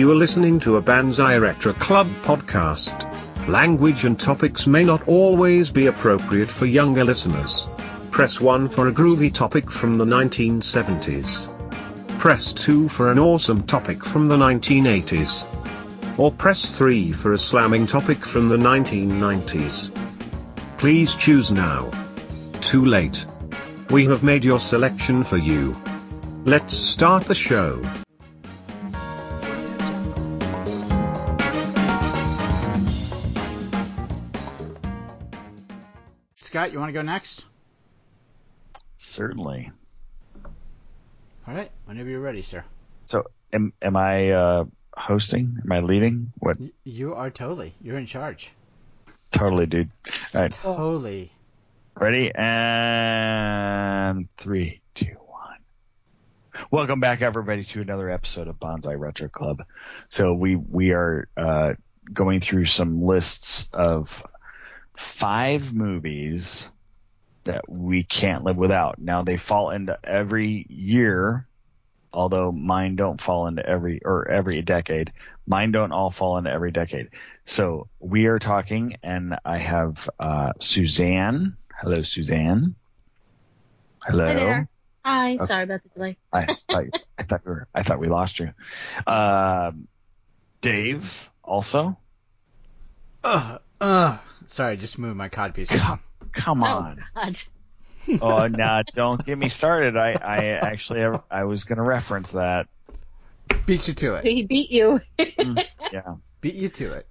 You are listening to a Banzai Retro Club podcast. Language and topics may not always be appropriate for younger listeners. Press 1 for a groovy topic from the 1970s. Press 2 for an awesome topic from the 1980s. Or press 3 for a slamming topic from the 1990s. Please choose now. Too late. We have made your selection for you. Let's start the show. Scott, you want to go next? Certainly. All right, whenever you're ready, sir. So, am am I uh, hosting? Am I leading? What? You are totally. You're in charge. Totally, dude. All right, Totally. ready and three, two, one. Welcome back, everybody, to another episode of Bonsai Retro Club. So we we are uh, going through some lists of five movies that we can't live without. Now they fall into every year, although mine don't fall into every or every decade. Mine don't all fall into every decade. So we are talking, and I have uh, Suzanne. Hello, Suzanne. Hello. Hi there. Hi, Okay. sorry about the delay. I thought, I thought we were, I thought we lost you. Um Dave also. Ugh, ugh. Sorry, just moved my codpiece. around. Come on. Oh, God. oh, now don't get me started. I, I actually, I was going to reference that. Beat you to it. He beat you. Yeah. Beat you to it.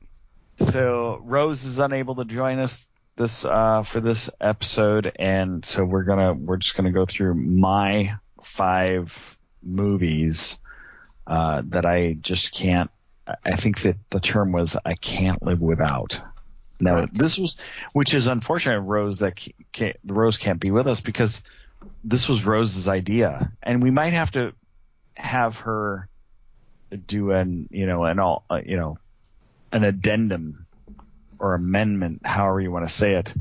So Rose is unable to join us this uh, for this episode, and so we're gonna we're just gonna go through my five movies uh, that I just can't. I think that the term was I can't live without. Now Correct. this was, which is unfortunate, Rose that ca- can't, Rose can't be with us because this was Rose's idea, and we might have to have her do an you know an all uh, you know an addendum or amendment, however you want to say it,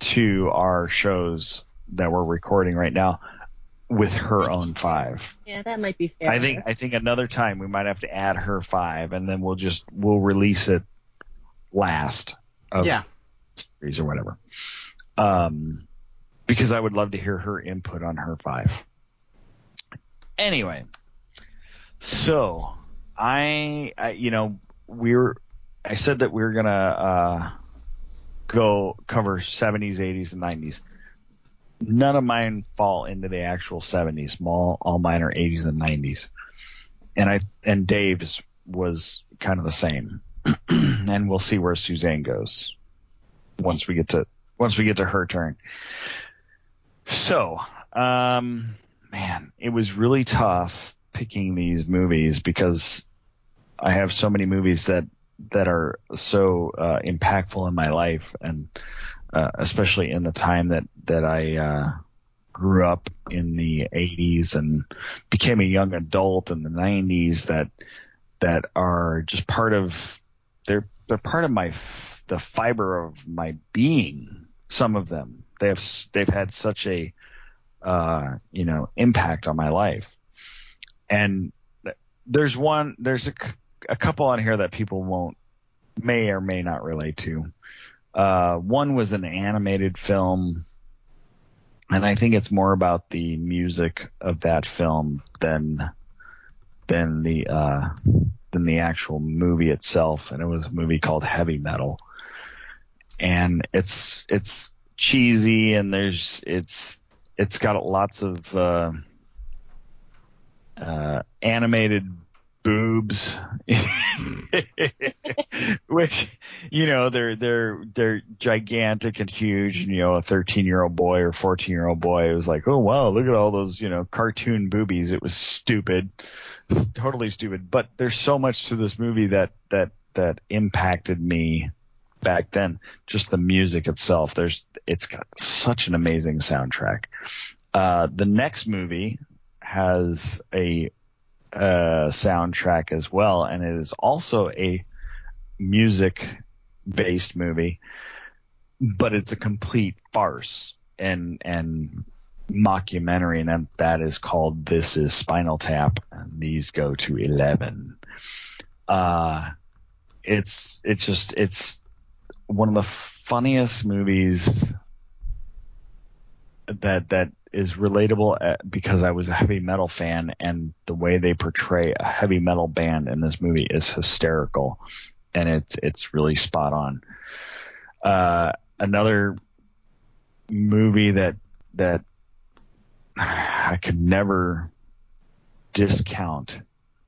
to our shows that we're recording right now with her own five. yeah, that might be fair. I think I think another time we might have to add her five, and then we'll just we'll release it last of Yeah. series or whatever. Um, because I would love to hear her input on her five. Anyway, so I, I you know, we're I said that we are gonna uh, go cover 70s, 80s, and 90s. None of mine fall into the actual 70s. All, all mine are 80s and 90s. And I and Dave's was kind of the same. and we'll see where Suzanne goes once we get to once we get to her turn. So, um, man, it was really tough picking these movies because I have so many movies that that are so uh, impactful in my life, and uh, especially in the time that that I uh, grew up in the '80s and became a young adult in the '90s. That that are just part of they're part of my the fiber of my being. Some of them they have they've had such a uh, you know impact on my life, and there's one there's a, a couple on here that people won't may or may not relate to. Uh, one was an animated film, and I think it's more about the music of that film than than the uh, than the actual movie itself. And it was a movie called Heavy Metal, and it's it's cheesy and there's it's it's got lots of uh, uh, animated boobs, which you know they're they're they're gigantic and huge. And, you know, a 13 year old boy or 14 year old boy was like, oh wow, look at all those you know cartoon boobies. It was stupid, totally stupid. But there's so much to this movie that that that impacted me back then. Just the music itself. There's it's got such an amazing soundtrack. Uh, the next movie has a uh, soundtrack as well, and it is also a music based movie, but it's a complete farce and and mockumentary, and that is called "This Is Spinal Tap," and these go to eleven. Uh, it's it's just it's one of the funniest movies that that is relatable uh, because I was a heavy metal fan and the way they portray a heavy metal band in this movie is hysterical and it's it's really spot on. Uh, another movie that that I could never discount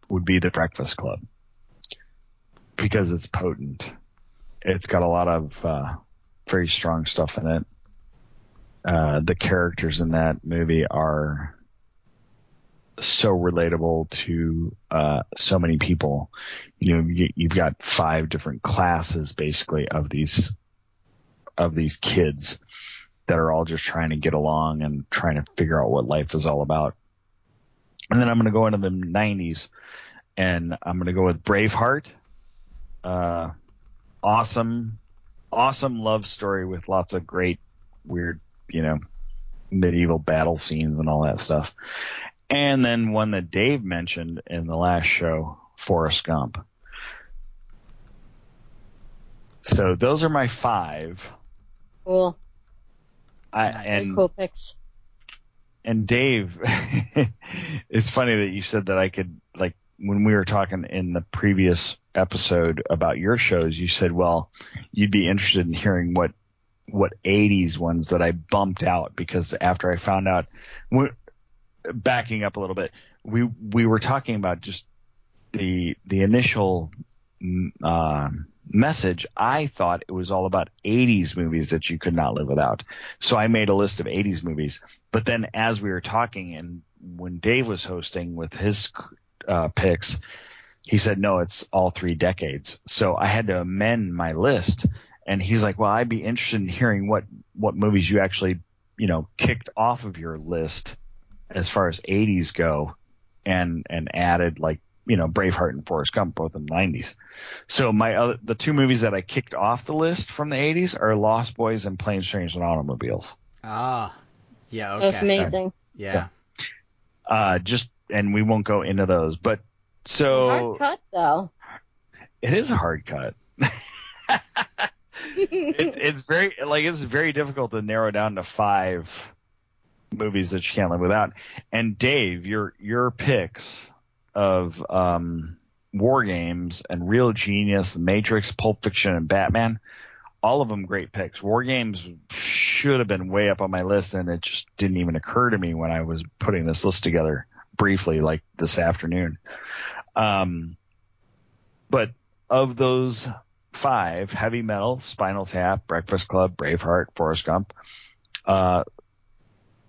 would be The Breakfast Club because it's potent. It's got a lot of uh, very strong stuff in it. Uh, the characters in that movie are so relatable to uh, so many people. You know, you, you've got five different classes basically of these of these kids that are all just trying to get along and trying to figure out what life is all about. And then I'm going to go into the 90s and I'm going to go with Braveheart. Uh, awesome, awesome love story with lots of great, weird, you know, medieval battle scenes and all that stuff. And then one that Dave mentioned in the last show, Forrest Gump. So those are my five. Cool. I, Nice. and cool picks. and Dave, it's funny that you said that I could like when we were talking in the previous episode about your shows, you said, well, you'd be interested in hearing what what 80s ones that I bumped out because after I found out, we- backing up a little bit, we we were talking about just the the initial uh, message. I thought it was all about 80s movies that you could not live without. So I made a list of 80s movies. But then as we were talking and when Dave was hosting with his uh, picks, he said, no, it's all three decades. So I had to amend my list. And he's like, well, I'd be interested in hearing what, what movies you actually, you know, kicked off of your list as far as 80s go and, and added like, you know, Braveheart and Forrest Gump, both in the 90s. So my other, the two movies that I kicked off the list from the 80s are Lost Boys and Planes, Trains, and Automobiles. Ah, yeah, okay. That's amazing. Yeah. Uh, just, and we won't go into those, but so Hard cut though. it is a hard cut. it, it's very like it's very difficult to narrow down to five movies that you can't live without. And Dave, your your picks of um, War Games and Real Genius, The Matrix, Pulp Fiction, and Batman, all of them great picks. War Games should have been way up on my list, and it just didn't even occur to me when I was putting this list together briefly, like this afternoon. Um, but of those five, Heavy Metal, Spinal Tap, Breakfast Club, Braveheart, Forrest Gump. Uh,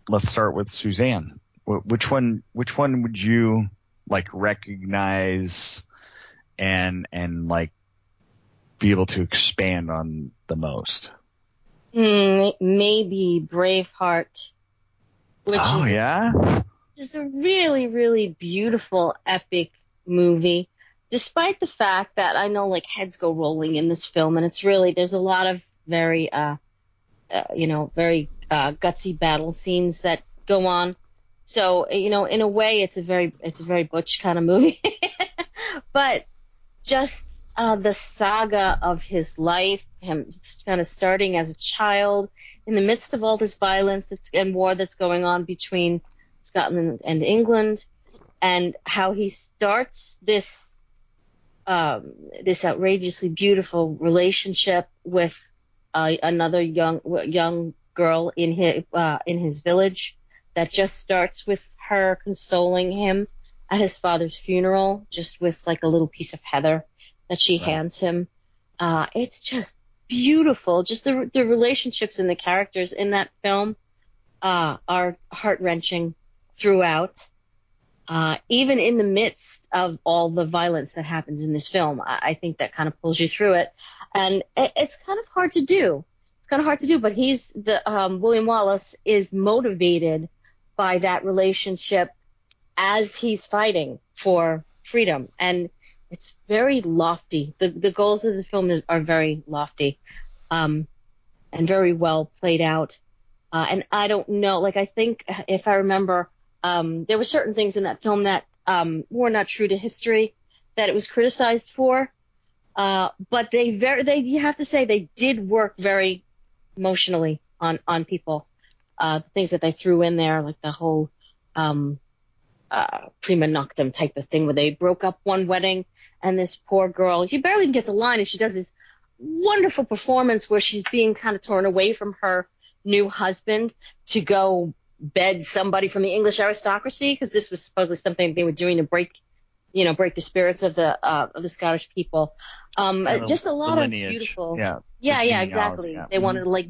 let's start with Suzanne. Wh- Which one? Which one would you like recognize and and like be able to expand on the most? Hmm, maybe Braveheart, which oh is, yeah, is a really, really beautiful, epic movie. Despite the fact that I know like heads go rolling in this film, and it's really there's a lot of very, uh, uh you know, very uh, gutsy battle scenes that go on. So you know, in a way, it's a very it's a very butch kind of movie, but just uh, the saga of his life, him kind of starting as a child in the midst of all this violence that's, and war that's going on between Scotland and England, and how he starts this um, this outrageously beautiful relationship with uh, another young young girl in his uh, in his village that just starts with her consoling him at his father's funeral, just with like a little piece of heather that she hands him. Uh, it's just beautiful. Just the the relationships and the characters in that film uh, are heart wrenching throughout. Uh, even in the midst of all the violence that happens in this film, I, I think that kind of pulls you through it, and it, it's kind of hard to do. It's kind of hard to do, but he's the um, William Wallace is motivated by that relationship as he's fighting for freedom, and it's very lofty. The the goals of the film are very lofty, um, and very well played out. Uh, and I don't know, like I think if I remember, um, there were certain things in that film that um, were not true to history, that it was criticized for. Uh, but they very, they, you have to say they did work very emotionally on, on people. Uh, the things that they threw in there, like the whole, um, uh, prima noctum type of thing where they broke up one wedding and this poor girl, she barely even gets a line and she does this wonderful performance where she's being kind of torn away from her new husband to go bed somebody from the English aristocracy because this was supposedly something they were doing to break, you know, break the spirits of the uh, of the Scottish people. Um, the- just a lot of beautiful. Yeah. Yeah, yeah, exactly. yeah. They wanted to like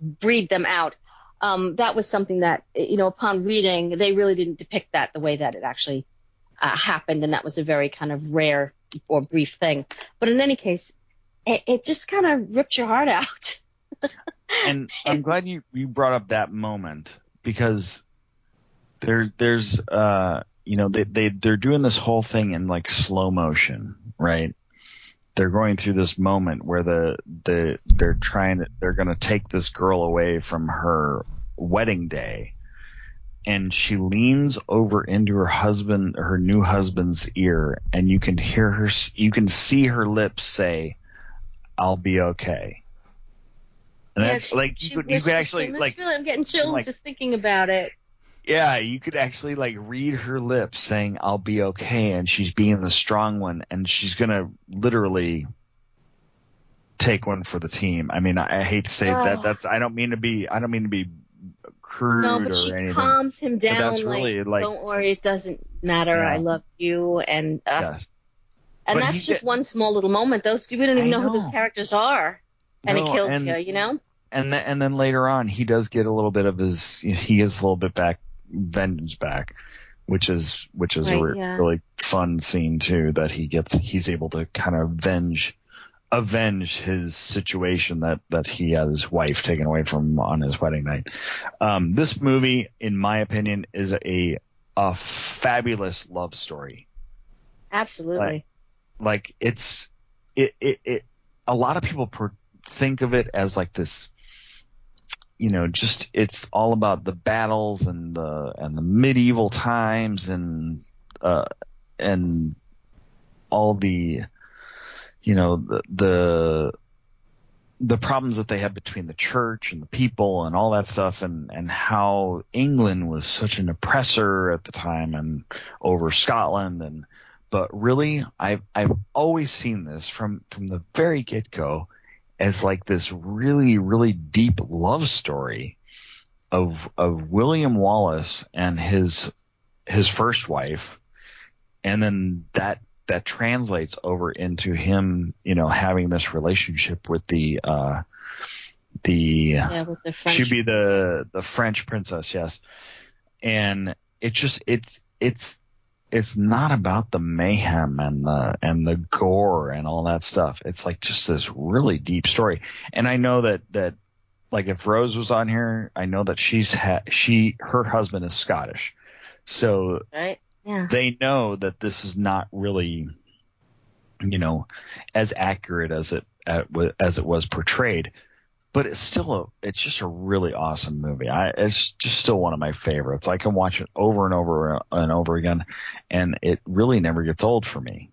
breed them out. Um, that was something that you know, upon reading, they really didn't depict that the way that it actually uh, happened, and that was a very kind of rare or brief thing. But in any case, it, it just kind of ripped your heart out. and I'm glad you you brought up that moment because there there's uh you know they they they're doing this whole thing in like slow motion, right? They're going through this moment where the the they're trying to they're going to take this girl away from her wedding day and she leans over into her husband her new husband's ear and you can hear her you can see her lips say I'll be okay. And Yeah, that's she- like you could you could actually like "It's I'm getting chills like- just thinking about it. Yeah, you could actually like read her lips saying I'll be okay and she's being the strong one and she's going to literally take one for the team. I mean, I, I hate to say that Oh. that's I don't mean to be I don't mean to be crude No, but or she anything. calms him down. that's like, really, like- don't worry, it doesn't matter. Yeah. I love you, and uh, Yeah. and But that's just did- one small little moment. Those we don't even I know, who those characters are, and No, it kills and- you. You know? and then and then later on he does get a little bit of his he is a little bit back vengeance back which is which is a re- yeah. really fun scene too that he gets he's able to kind of avenge avenge his situation that that he had his wife taken away from him on his wedding night um this movie in my opinion is a a fabulous love story Absolutely. like it's it it, it a lot of people per, think of it as like this you know just it's all about the battles and the and the medieval times and uh and all the you know the the the problems that they had between the church and the people and all that stuff and and how England was such an oppressor at the time and over Scotland and but really I've I've always seen this from from the very get go as like this really really deep love story of of William Wallace and his his first wife and then that that translates over into him you know having this relationship with the uh the yeah, the she'd be the the French princess, yes. And it just it's it's it's not about the mayhem and the and the gore and all that stuff. It's like just this really deep story. And I know that that like if Rose was on here, I know that she's ha- she her husband is Scottish. So right. Yeah. they know that this is not really, you know, as accurate as it as it was portrayed. But it's still a, it's just a really awesome movie. I, it's just still one of my favorites. I can watch it over and over and over again, and it really never gets old for me.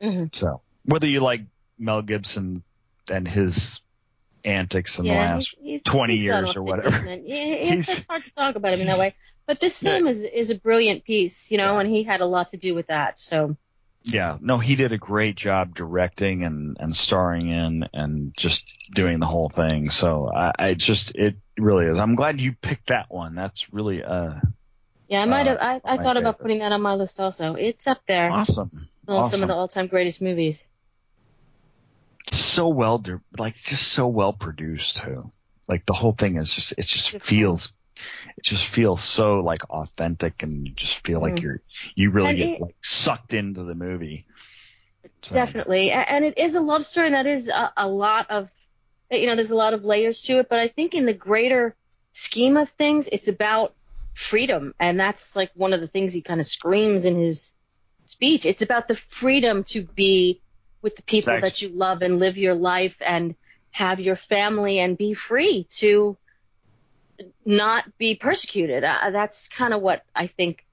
hmm So whether you like Mel Gibson and his antics in the last, he's- he's- 20 he's years or whatever. Yeah, it's, it's hard to talk about him in that way. But this Yeah. film is is a brilliant piece, you know, Yeah. and he had a lot to do with that. So yeah, no, he did a great job directing and, and starring in and just doing the whole thing. So I, I just, it really is. I'm glad you picked that one. That's really, uh, yeah, I might Uh, have. I, I my thought about putting that on my list also. It's up there. awesome. on some awesome. of the all-time greatest movies. so well, like just so well produced too. Like the whole thing is just, it just feels, it just feels so like authentic and you just feel like Mhm. you're, you really And get it- like sucked into the movie. So, Definitely, and it is a love story, and that is a, a lot of, you know, there's a lot of layers to it. But I think in the greater scheme of things, it's about freedom, and that's like one of the things he kind of screams in his speech. It's about the freedom to be with the people Exactly. that you love and live your life and have your family and be free to not be persecuted. Uh, that's kind of what I think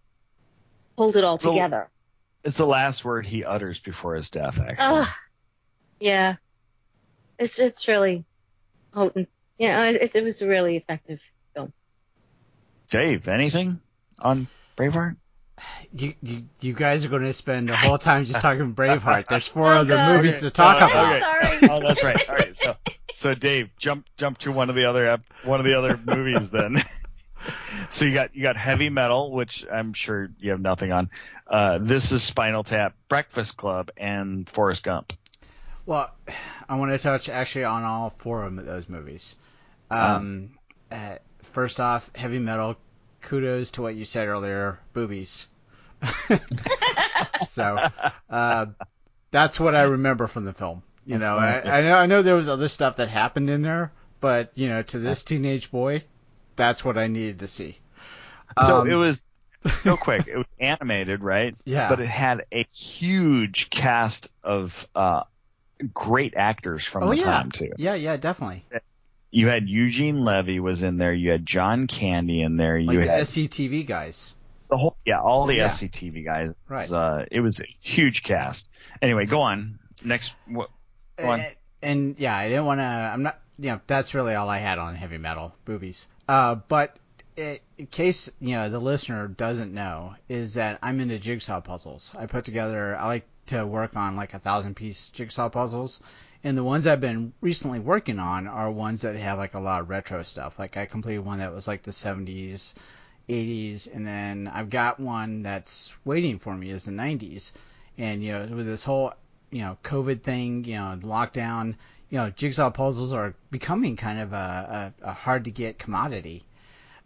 pulled it all So- together. it's the last word he utters before his death. Actually, Ugh. yeah. It's it's really potent. Yeah, it, it was a really effective film. Dave, anything on Braveheart? You, you, you guys are going to spend the whole time just talking Braveheart. There's four Oh, other God. movies to talk Uh, about. okay. Sorry. Oh, that's right. All right. So, so Dave, jump jump to one of the other ep- one of the other movies then. so you got you got Heavy Metal, which I'm sure you have nothing on. Uh, this is Spinal Tap, Breakfast Club, and Forrest Gump. Well, I want to touch actually on all four of those movies. Um, uh, first off, heavy metal. Kudos to what you said earlier, boobies. so, uh, that's what I remember from the film. You know, I, I know I know there was other stuff that happened in there, but you know, to this teenage boy, that's what I needed to see. So Um, it was real quick. It was animated, right? Yeah. But it had a huge cast of uh, great actors from Oh the yeah, time too. yeah, yeah, definitely. You had Eugene Levy was in there. You had John Candy in there. Like you the had SCTV guys. the whole yeah, all the Yeah. SCTV guys. Right. Uh, it was a huge cast. Anyway, go on. Next, what? Go on. And, yeah, I didn't want to. I'm not. You know, that's really all I had on heavy metal boobies. Uh, but i in case you know the listener doesn't know, is that I'm into jigsaw puzzles. I put together. I like to work on like a thousand piece jigsaw puzzles. And the ones I've been recently working on are ones that have like a lot of retro stuff. Like I completed one that was like the 70s, 80s, and then I've got one that's waiting for me is the 90s. And you know, with this whole you know COVID thing, you know, lockdown, you know, jigsaw puzzles are becoming kind of a, a, a hard to get commodity.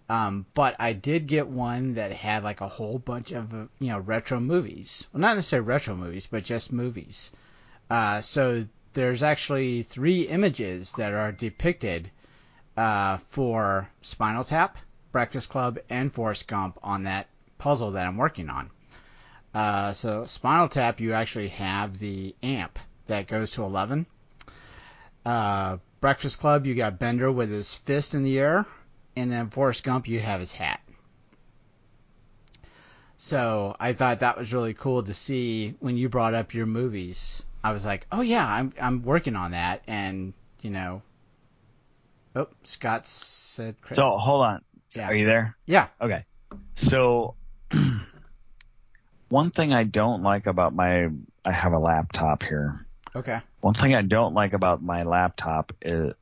Um, but I did get one that had like a whole bunch of uh, you know retro movies. Well, not necessarily retro movies, but just movies. Uh, so there's actually three images that are depicted uh, for Spinal Tap, Breakfast Club, and Forrest Gump on that puzzle that I'm working on. Uh, so Spinal Tap, you actually have the amp that goes to 11. Uh, Breakfast Club, you got Bender with his fist in the air, and then Forrest Gump, you have his hat. So I thought that was really cool to see when you brought up your movies. I was like, oh yeah, I'm I'm working on that, and you know, oh Scott said, So hold on. Yeah. Are you there? yeah, Okay. So one thing I don't like about my I have a laptop here. okay, One thing I don't like about my laptop is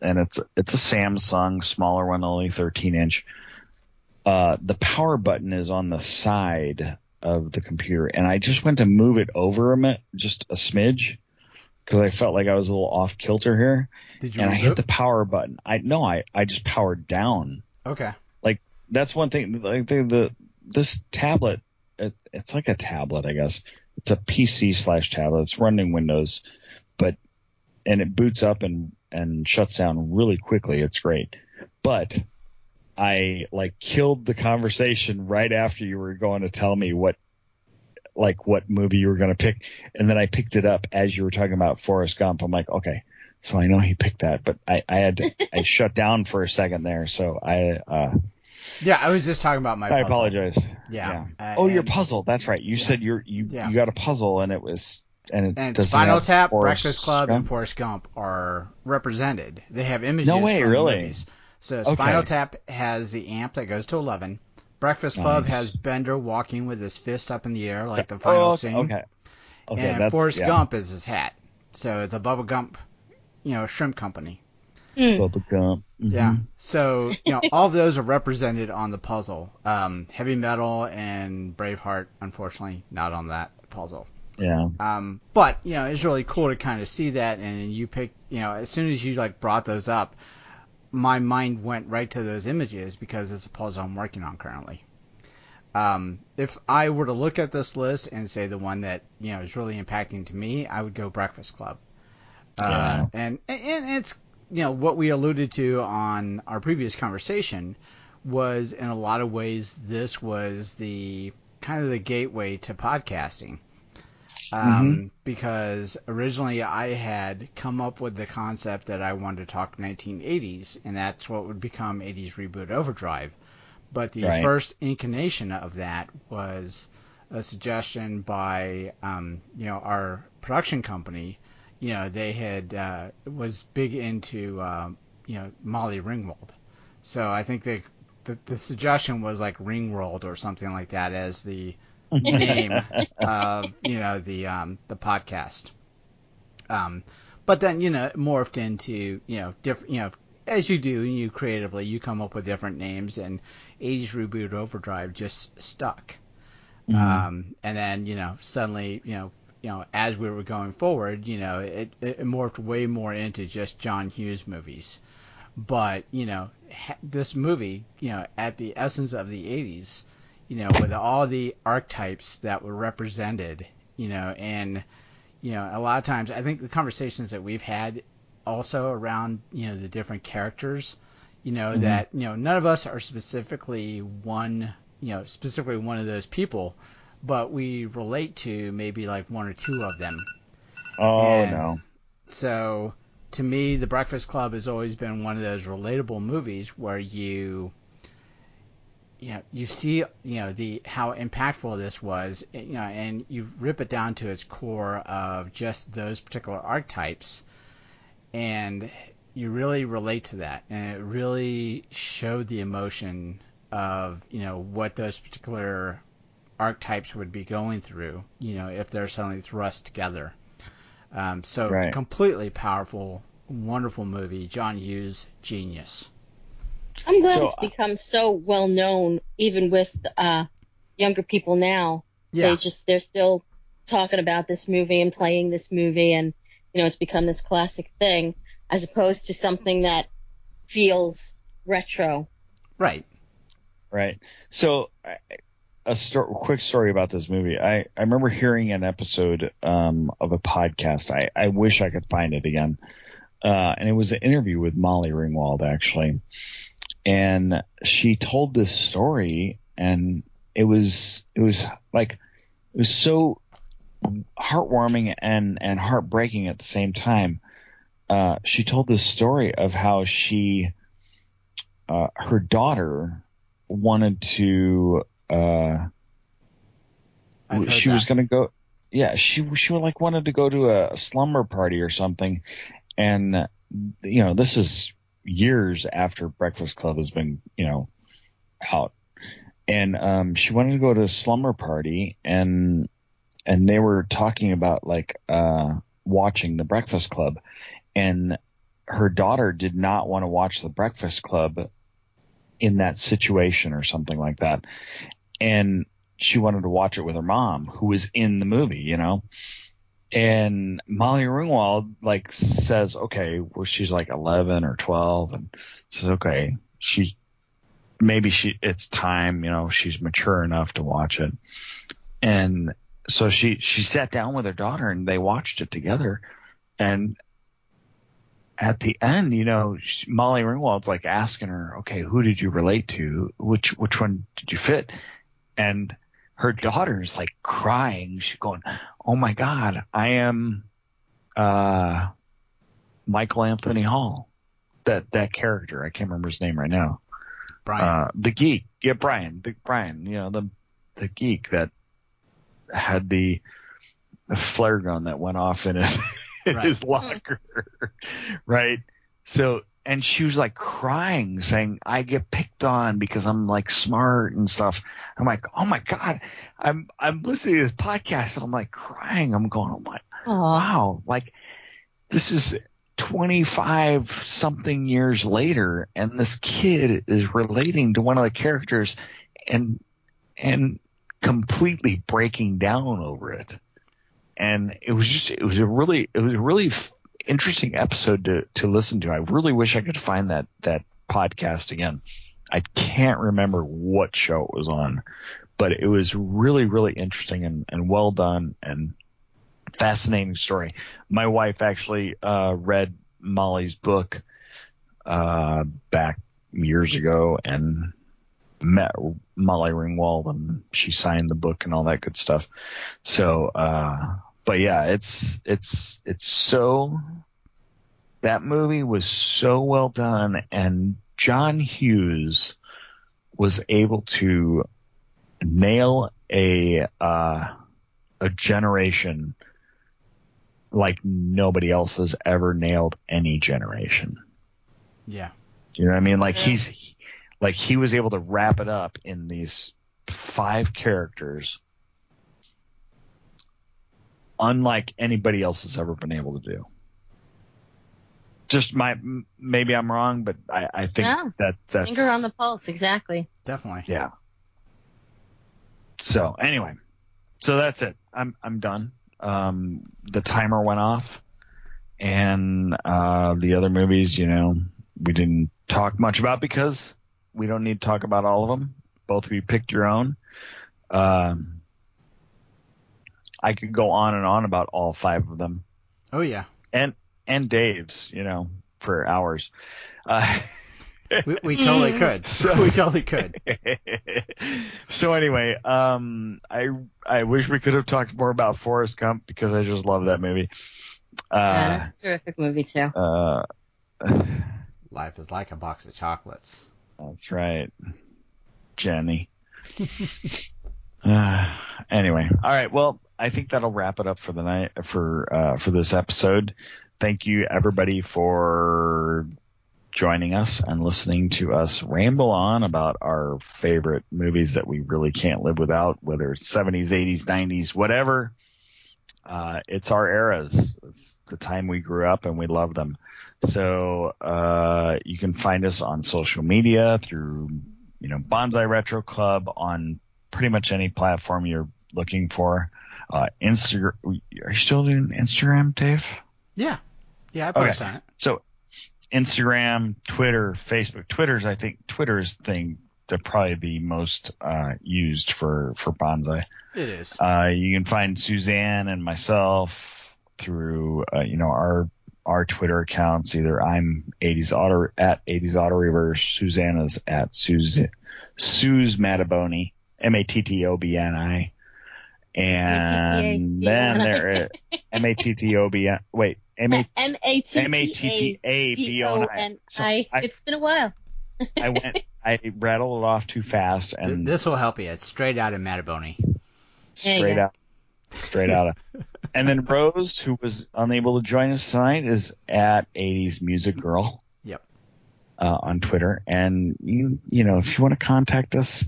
and it's it's a Samsung smaller one, only 13 inch. Uh, the power button is on the side of the computer, and I just went to move it over a minute, just a smidge, because I felt like I was a little off kilter here, did you? and I hit the power button. I no, I I just powered down okay, Like that's one thing. Like the, the this tablet, it, it's like a tablet, I guess. It's a PC slash tablet. It's running Windows, but and it boots up and and shuts down really quickly. It's great, but I like killed the conversation right after you were going to tell me what like what movie you were going to pick, and then I picked it up as you were talking about Forrest Gump. I'm like, okay. So I know he picked that, but I, I had to, I shut down for a second there. So I, uh, yeah, I was just talking about my. I puzzle. apologize. Yeah. Uh, oh, your and- puzzle. That's right. You Yeah. said you're you Yeah. you got a puzzle and it was and it And Spinal Tap, Forrest Breakfast Club, and Gump? Forrest Gump are represented. They have images No way, really? movies. So Spinal Okay. Tap has the amp that goes to 11. Breakfast Club Nice. has Bender walking with his fist up in the air like the final oh, scene. Okay. Okay. and Forrest yeah. Gump is his hat. So the Bubba Gump, you know, shrimp company. Mm. Bubba Gump. Mhm. Yeah. So, you know, all of those are represented on the puzzle. Um, heavy metal and Braveheart, unfortunately, not on that puzzle. Yeah. Um, but you know, it's really cool to kind of see that, and you picked, you know, as soon as you like brought those up, my mind went right to those images because it's a puzzle I'm working on currently. Um, if I were to look at this list and say the one that you know is really impacting to me, I would go Breakfast Club. Uh, and and it's you know what we alluded to on our previous conversation was in a lot of ways this was the kind of the gateway to podcasting um, because originally I had come up with the concept that I wanted to talk 1980s, and that's what would become 80s Reboot Overdrive. But the Right. first incarnation of that was a suggestion by um, you know our production company. You know, they had uh, was big into uh, you know Molly Ringwald, so I think they the, the suggestion was like Ringworld or something like that as the name of you know the um, the podcast. Um, but then you know it morphed into you know different you know as you do you creatively you come up with different names and age reboot overdrive just stuck. Mm-hmm. Um, and then you know suddenly you know you know as we were going forward you know it, it morphed way more into just John Hughes movies. But you know this movie you know at the essence of the 80s you know, with all the archetypes that were represented, you know, and you know, a lot of times I think the conversations that we've had also around, you know, the different characters, you know, mm-hmm. that, you know, none of us are specifically one, you know, specifically one of those people, but we relate to maybe like one or two of them. Oh, and no. So to me, The Breakfast Club has always been one of those relatable movies where you you know you see you know the how impactful this was you know and you rip it down to its core of just those particular archetypes and you really relate to that and it really showed the emotion of you know what those particular archetypes would be going through you know if they're suddenly thrust together um, so right. completely powerful wonderful movie john hughes genius I'm glad so, it's become so well known, even with uh, younger people now. Yeah. They just they're still talking about this movie and playing this movie, and you know it's become this classic thing, as opposed to something that feels retro. Right. Right. So. A sto- quick story about this movie. I, I remember hearing an episode um, of a podcast. I, I wish I could find it again. Uh, and it was an interview with Molly Ringwald, actually and she told this story and it was it was like it was so heartwarming and and heartbreaking at the same time uh, she told this story of how she uh, her daughter wanted to uh, she that. was going to go yeah she she like wanted to go to a slumber party or something and you know this is years after Breakfast Club has been, you know, out. And um, she wanted to go to a slumber party, and and they were talking about like uh, watching the Breakfast Club, and her daughter did not want to watch the Breakfast Club in that situation or something like that, and she wanted to watch it with her mom, who was in the movie, you know and Molly Ringwald like says, okay, well she's like 11 or 12 and says, okay, she maybe she it's time, you know, she's mature enough to watch it. And so she she sat down with her daughter and they watched it together. And at the end, you know, Molly Ringwald's like asking her, okay, who did you relate to? Which which one did you fit? And her daughter's like crying. She's going, "Oh my God, I am uh, Michael Anthony Hall." That that character, I can't remember his name right now. Brian, uh, the geek. Yeah, Brian. The Brian. You know the the geek that had the, the flare gun that went off in his right. his locker, right? So and she was like crying, saying, "I get picked on because I'm like smart and stuff." I'm like, "Oh my god!" I'm I'm listening to this podcast and I'm like crying. I'm going, "Oh my, wow!" Like this is 25 something years later, and this kid is relating to one of the characters, and and completely breaking down over it. And it was just, it was a really, it was a really interesting episode to to listen to. I really wish I could find that that podcast again. I can't remember what show it was on, but it was really really interesting and, and well done and fascinating story. My wife actually uh, read Molly's book uh, back years ago and met Molly Ringwald and she signed the book and all that good stuff. So uh, but yeah, it's it's it's so that movie was so well done and John Hughes was able to nail a uh, a generation like nobody else has ever nailed any generation. Yeah. You know what I mean? Like Yeah. he's like he was able to wrap it up in these five characters unlike anybody else has ever been able to do. Just my maybe I'm wrong, but I, I think No. that that's Finger on the pulse, exactly. Definitely. yeah. So anyway, so that's it. I'm I'm done. Um, the timer went off, and uh, the other movies, you know, we didn't talk much about because we don't need to talk about all of them. Both of you picked your own. Um, I could go on and on about all five of them, Oh yeah. and and Dave's, you know, for hours. Uh, We, we totally Mm. could. So- we totally could. so anyway, um, I I wish we could have talked more about Forrest Gump because I just love that movie. yeah, Uh, that's a terrific movie too. uh, Life is like a box of chocolates. that's right, Jenny. uh, anyway, all right. Well, I think that'll wrap it up for the night for uh, for this episode. Thank you everybody for joining us and listening to us ramble on about our favorite movies that we really can't live without, whether it's 70s, 80s, 90s, whatever. Uh, it's our eras. It's the time we grew up and we love them. So, uh, you can find us on social media through, you know, Bonsai Retro Club on pretty much any platform you're looking for. Uh, Instagram, are you still doing Instagram, Dave? Yeah. Yeah, I post Okay. on it. So Instagram, Twitter, Facebook. Twitter's I think Twitter's thing they're probably the most uh, used for for bonsai. It is. Uh, you can find Suzanne and myself through uh, you know our our Twitter accounts. Either I'm 80s auto at 80s auto reverse. Suzanne is at Suze Suze Mataboni M A T T O B N I. And then there M A T T O B N wait M A M A T M A T T T A A B B O O N N I. So I. I, It's been a while. I went, I rattled it off too fast and this will help you. It's straight out of Mataboni. Straight out, straight out of. And then Rose, who was unable to join us tonight, is at 80s Music Girl. Yep. Uh, on Twitter, and you, you know, if you want to contact us,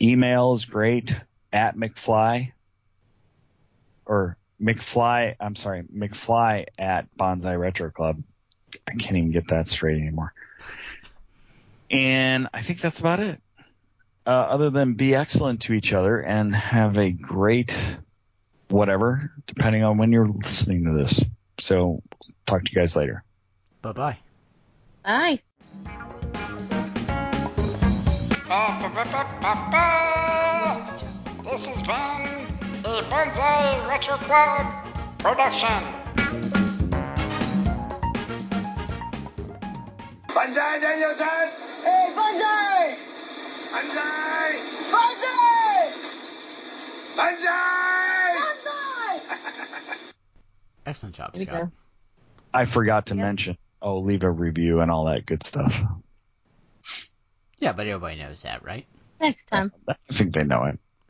email is great at McFly or McFly. I'm sorry, McFly at Bonsai Retro Club. I can't even get that straight anymore. And I think that's about it. Uh, other than be excellent to each other and have a great whatever, depending on when you're listening to this. So talk to you guys later. Bye bye. Bye. This has been a Bonsai Retro Club production. Bonsai Daniel-san! Hey, Bonsai! Bonsai! Bonsai! Bonsai! Excellent job, Scott. go. I forgot to Yeah. mention, oh, leave a review and all that good stuff. Yeah, but everybody knows that, right? Next time. I think they know it.